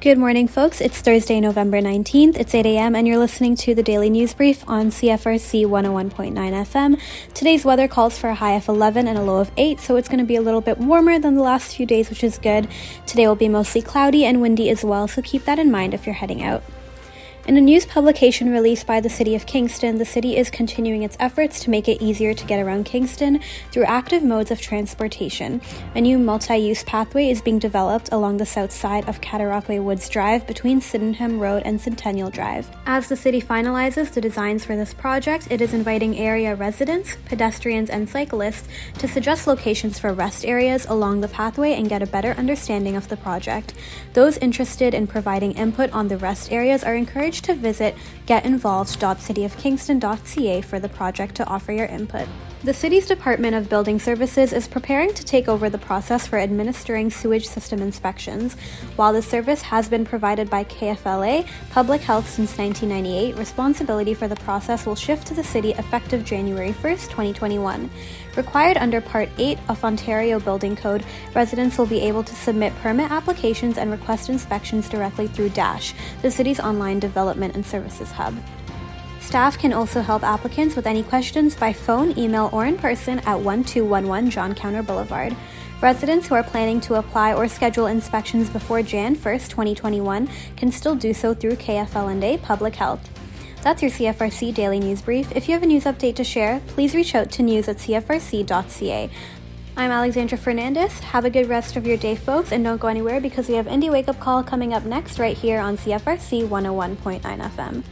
Good morning, folks. It's Thursday, November 19th. It's 8 a.m., and you're listening to the Daily News Brief on CFRC 101.9 FM. Today's weather calls for a high of 11 and a low of 8, so it's going to be a little bit warmer than the last few days, which is good. Today will be mostly cloudy and windy as well, so keep that in mind if you're heading out. In a news publication released by the City of Kingston, the city is continuing its efforts to make it easier to get around Kingston through active modes of transportation. A new multi use pathway is being developed along the south side of Cataraqui Woods Drive between Sydenham Road and Centennial Drive. As the city finalizes the designs for this project, it is inviting area residents, pedestrians, and cyclists to suggest locations for rest areas along the pathway and get a better understanding of the project. Those interested in providing input on the rest areas are encouraged to visit getinvolved.cityofkingston.ca for the project to offer your input. The city's Department of Building Services is preparing to take over the process for administering sewage system inspections. While the service has been provided by KFLA Public Health since 1998, responsibility for the process will shift to the city effective January 1, 2021. Required under Part 8 of Ontario Building Code, residents will be able to submit permit applications and request inspections directly through DASH, the city's online development and services hub. Staff can also help applicants with any questions by phone, email, or in person at 1211 John Counter Boulevard. Residents who are planning to apply or schedule inspections before Jan 1st, 2021 can still do so through KFL&A Public Health. That's your CFRC Daily News Brief. If you have a news update to share, please reach out to news at cfrc.ca. I'm Alexandra Fernandez. Have a good rest of your day, folks, and don't go anywhere because we have Indie Wake Up Call coming up next right here on CFRC 101.9 FM.